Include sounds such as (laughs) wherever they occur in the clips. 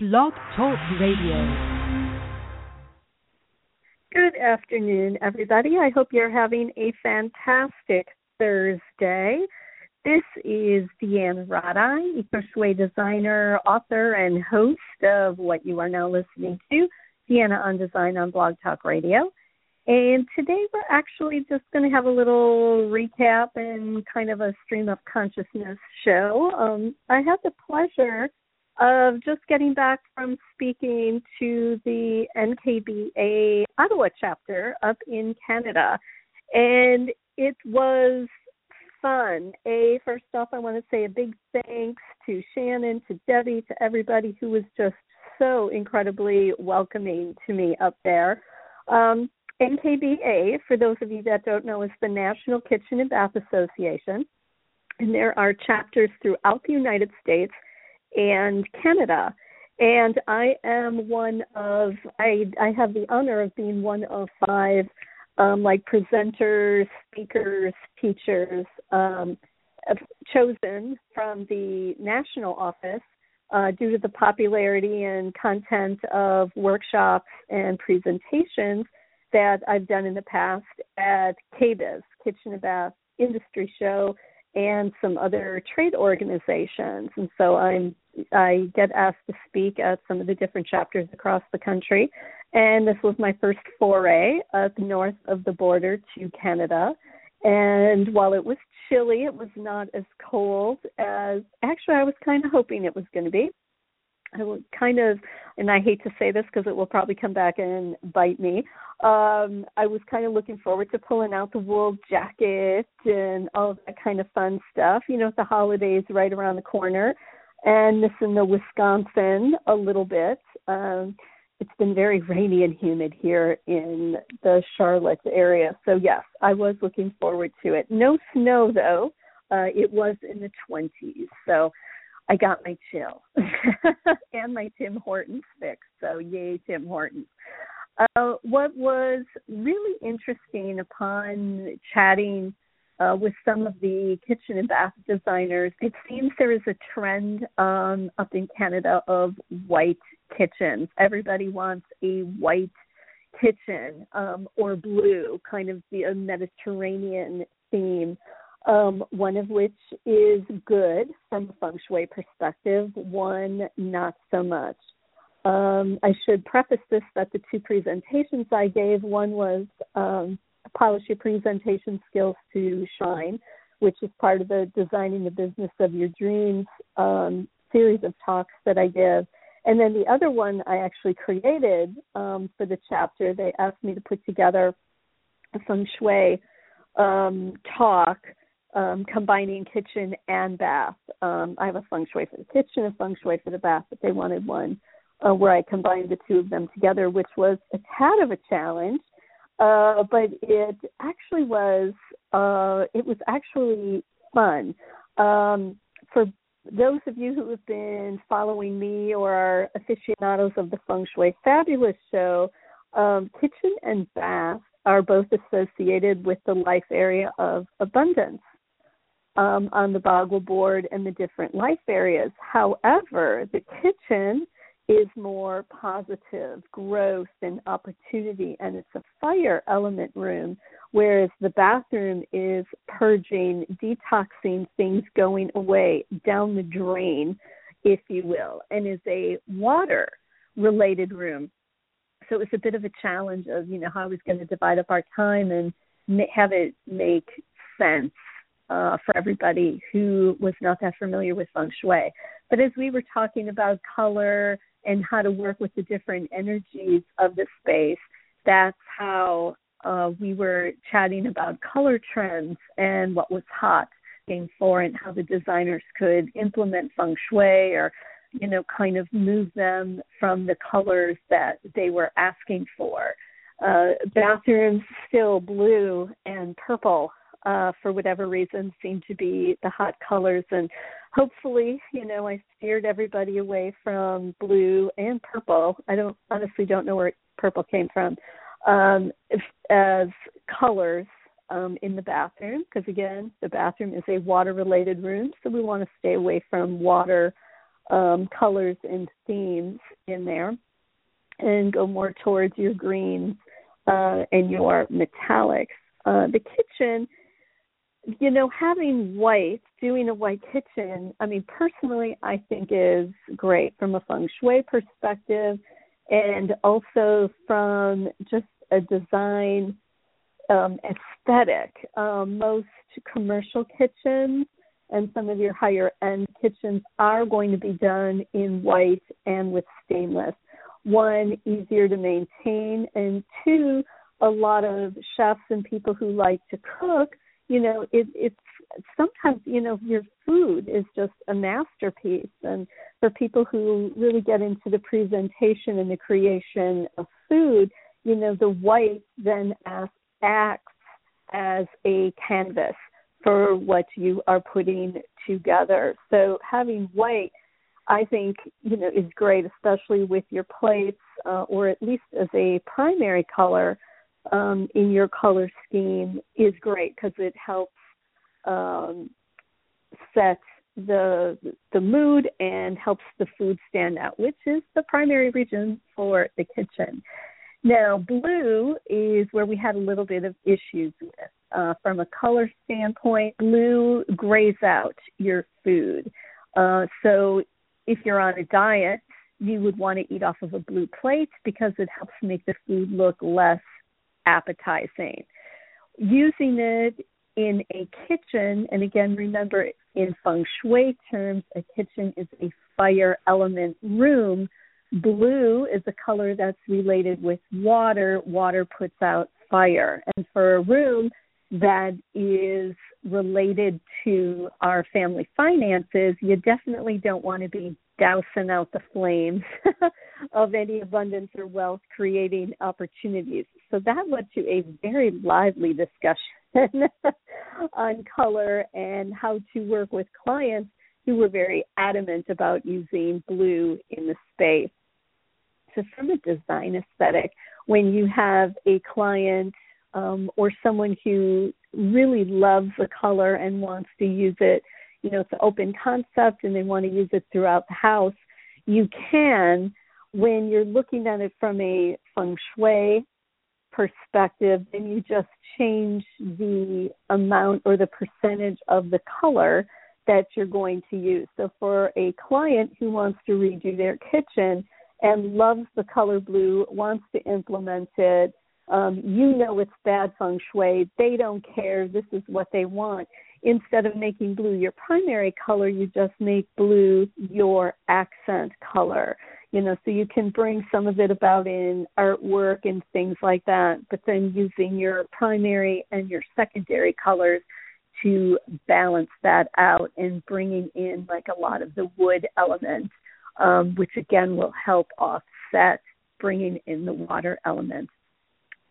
Blog Talk Radio. Good afternoon, everybody. I hope you're having a fantastic Thursday. This is DeAnna Radaj, Feng designer, author, and host of what you are now listening to, Deanna on Design on Blog Talk Radio. And today we're actually just going to have a little recap and kind of a stream of consciousness show. Um, I had the pleasure of just getting back from speaking to the NKBA Ottawa chapter up in Canada. And it was fun. A, first off, I want to say a big thanks to Shannon, to Debbie, to everybody who was just so incredibly welcoming to me up there. Um, NKBA, for those of you that don't know, is the National Kitchen and Bath Association. And there are chapters throughout the United States and Canada. And I am one of I I have the honor of being one of five um, like presenters, speakers, teachers um, chosen from the national office uh, due to the popularity and content of workshops and presentations that I've done in the past at KBIS, Kitchen and Bath Industry Show, and some other trade organizations. And so I'm I get asked to speak at some of the different chapters across the country. And this was my first foray up north of the border to Canada. And while it was chilly, it was not as cold as actually I was kind of hoping it was going to be. I would kind of, and I hate to say this because it will probably come back and bite me. Um, I was kind of looking forward to pulling out the wool jacket and all that kind of fun stuff. You know, the holidays right around the corner, and missing the Wisconsin a little bit. Um, it's been very rainy and humid here in the Charlotte area. So yes, I was looking forward to it. No snow though. Uh, it was in the 20s. So I got my chill (laughs) and my Tim Hortons fix. So yay, Tim Hortons. Uh, what was really interesting upon chatting uh, with some of the kitchen and bath designers, it seems there is a trend um, up in Canada of white kitchens. Everybody wants a white kitchen um, or blue, kind of the Mediterranean theme um, one of which is good from a feng shui perspective, one not so much. Um, I should preface this that the two presentations I gave, one was um, Polish Your Presentation Skills to Shine, which is part of the Designing the Business of Your Dreams um, series of talks that I give. And then the other one I actually created um, for the chapter, they asked me to put together a feng shui um, talk um, combining kitchen and bath. Um, I have a feng shui for the kitchen, a feng shui for the bath, but they wanted one uh, where I combined the two of them together, which was a tad of a challenge. Uh, but it actually was uh, it was actually fun. Um, for those of you who have been following me or are aficionados of the Feng Shui Fabulous show, um, kitchen and bath are both associated with the life area of abundance um, on the Bagua board and the different life areas. However, the kitchen is more positive growth and opportunity, and it's a fire element room, whereas the bathroom is purging, detoxing things going away down the drain, if you will, and is a water related room. So it was a bit of a challenge of, you know, how I was going to divide up our time and have it make sense uh, for everybody who was not that familiar with feng shui. But as we were talking about color and how to work with the different energies of the space, that's how uh, we were chatting about color trends and what was hot for and how the designers could implement feng shui or you know kind of move them from the colors that they were asking for. Uh, bathrooms still blue and purple uh, for whatever reason, seem to be the hot colors. And hopefully, you know, I steered everybody away from blue and purple. I don't honestly don't know where purple came from um, if, as colors um, in the bathroom because again, the bathroom is a water-related room, so we want to stay away from water um, colors and themes in there and go more towards your greens uh, and your metallics. Uh, the kitchen, you know, having white, doing a white kitchen, I mean, personally, I think is great from a feng shui perspective and also from just a design um, aesthetic. Um, most commercial kitchens and some of your higher end kitchens are going to be done in white and with stainless. One, easier to maintain, and two, a lot of chefs and people who like to cook, you know, it, it's sometimes, you know, your food is just a masterpiece. And for people who really get into the presentation and the creation of food, you know, the white then acts as a canvas for what you are putting together. So having white, I think, you know, is great, especially with your plates, uh, or at least as a primary color um, in your color scheme, is great because it helps um, set the the mood and helps the food stand out, which is the primary reason for the kitchen. Now, blue is where we had a little bit of issues with. Uh, from a color standpoint, blue grays out your food. Uh, so if you're on a diet, you would want to eat off of a blue plate because it helps make the food look less appetizing. Using it in a kitchen, and again, remember in feng shui terms, a kitchen is a fire element room. Blue is a color that's related with water. Water puts out fire. And for a room that is related to our family finances, you definitely don't want to be dousing out the flames (laughs) of any abundance or wealth creating opportunities. So that led to a very lively discussion (laughs) on color and how to work with clients who were very adamant about using blue in the space. So, from a design aesthetic, when you have a client um, or someone who really loves the color and wants to use it, you know, it's an open concept and they want to use it throughout the house, you can, when you're looking at it from a feng shui perspective, then you just change the amount or the percentage of the color that you're going to use. So for a client who wants to redo their kitchen and loves the color blue, wants to implement it, um, you know it's bad feng shui. They don't care. This is what they want. Instead of making blue your primary color, you just make blue your accent color. You know, so you can bring some of it about in artwork and things like that, but then using your primary and your secondary colors to balance that out and bringing in like a lot of the wood element, um, which again will help offset bringing in the water element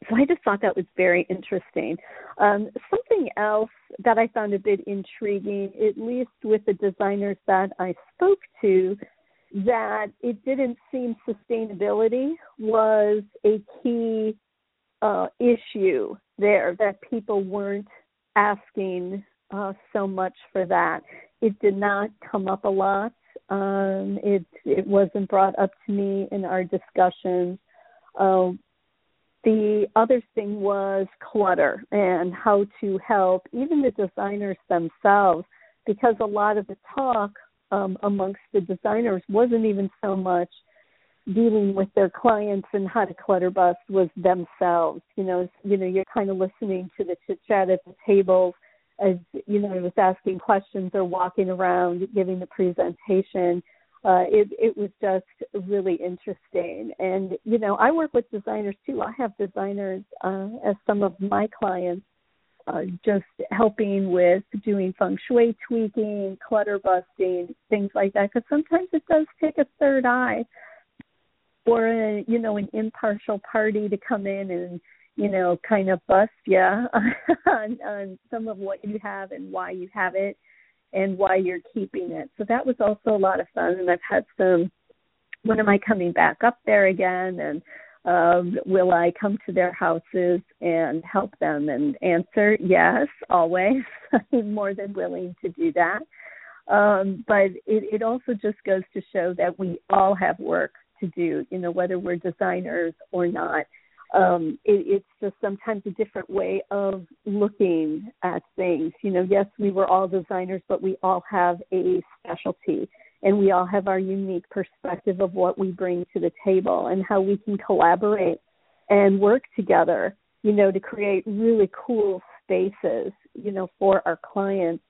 so I just thought that was very interesting. Um, something else that I found a bit intriguing, at least with the designers that I spoke to, that it didn't seem sustainability was a key uh, issue there, that people weren't asking uh, so much for that. It did not come up a lot. Um, it it wasn't brought up to me in our discussions. Uh, the other thing was clutter and how to help even the designers themselves, because a lot of the talk um, amongst the designers wasn't even so much dealing with their clients and how to clutter bust was themselves. You know, you know, you're kind of listening to the chit chat at the tables as you know, was asking questions or walking around giving the presentation uh, it it was just really interesting. And you know, I work with designers too. I have designers uh, as some of my clients, uh, just helping with doing feng shui tweaking, clutter busting, things like that. Because sometimes it does take a third eye or a, you know an impartial party to come in and you know kind of bust you (laughs) on, on some of what you have and why you have it and why you're keeping it. So that was also a lot of fun. And I've had some, when am I coming back up there again? And um, will I come to their houses and help them? And answer, yes, always. (laughs) I'm more than willing to do that. Um, but it, it also just goes to show that we all have work to do, you know, whether we're designers or not. Um, it, it's just sometimes a different way of looking at things. You know, yes, we were all designers, but we all have a specialty and we all have our unique perspective of what we bring to the table and how we can collaborate and work together, you know, to create really cool spaces, you know, for our clients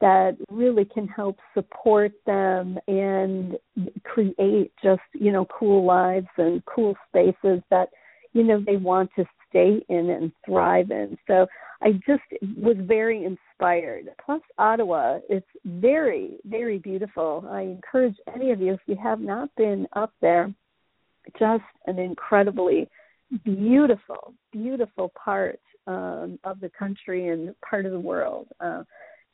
that really can help support them and create just, you know, cool lives and cool spaces that, you know, they want to stay in and thrive in. So I just was very inspired. Plus, Ottawa, it's very, very beautiful. I encourage any of you, if you have not been up there, just an incredibly beautiful, beautiful part um, of the country and part of the world. Uh,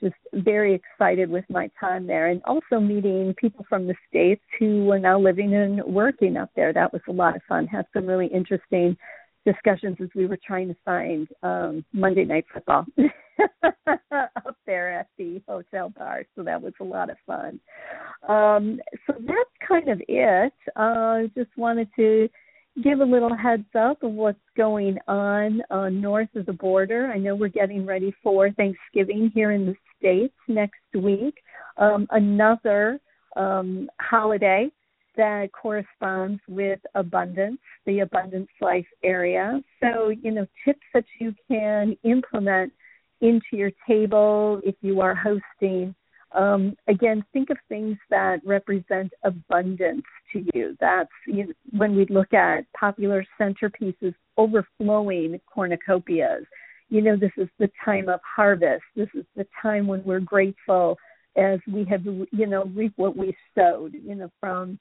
just very excited with my time there and also meeting people from the states who are now living and working up there that was a lot of fun had some really interesting discussions as we were trying to find um monday night football (laughs) (laughs) up there at the hotel bar so that was a lot of fun um so that's kind of it uh just wanted to give a little heads up of what's going on uh, north of the border. I know we're getting ready for Thanksgiving here in the States next week, um, another um, holiday that corresponds with abundance, the abundance life area. So, you know, tips that you can implement into your table if you are hosting um, again, think of things that represent abundance to you. That's you know, when we look at popular centerpieces, overflowing cornucopias. You know, this is the time of harvest. This is the time when we're grateful as we have, you know, reap what we sowed, you know, from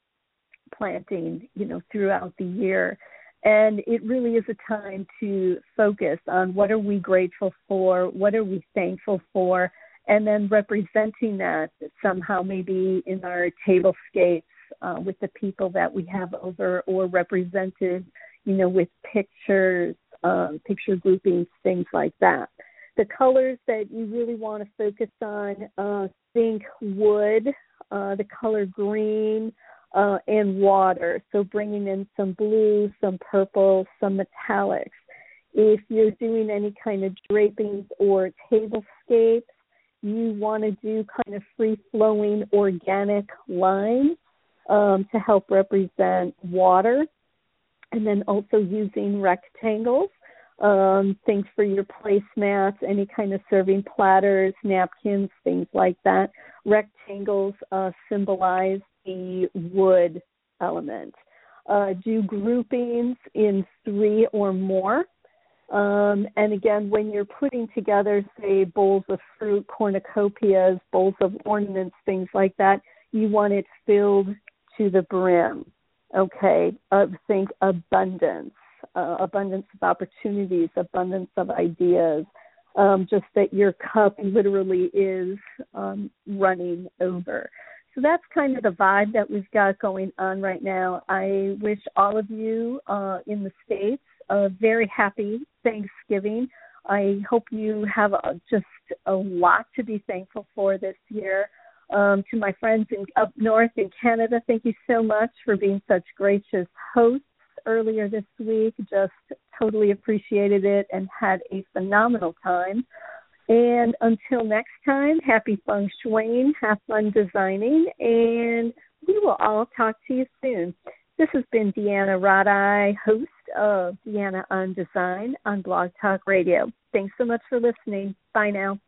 planting, you know, throughout the year. And it really is a time to focus on what are we grateful for, what are we thankful for, and then representing that somehow maybe in our tablescapes uh, with the people that we have over or represented you know with pictures um, picture groupings things like that. The colors that you really want to focus on uh, think wood uh, the color green uh, and water so bringing in some blue some purple some metallics if you're doing any kind of drapings or tablescapes you want to do kind of free flowing organic lines um, to help represent water, and then also using rectangles. Um, things for your placemats, any kind of serving platters, napkins, things like that. Rectangles uh, symbolize the wood element. Uh, do groupings in three or more. Um, and again, when you're putting together, say, bowls of fruit, cornucopias, bowls of ornaments, things like that, you want it filled to the brim. Okay, uh, think abundance, uh, abundance of opportunities, abundance of ideas. Um, just that your cup literally is um, running over. So that's kind of the vibe that we've got going on right now. I wish all of you uh, in the States a very happy Thanksgiving. I hope you have a, just a lot to be thankful for this year. Um, to my friends in, up north in Canada, thank you so much for being such gracious hosts earlier this week. Just totally appreciated it and had a phenomenal time. And until next time, happy feng shui, have fun designing, and we will all talk to you soon. This has been DeAnna Radaj, host of Deanna on Design on Blog Talk Radio. Thanks so much for listening. Bye now.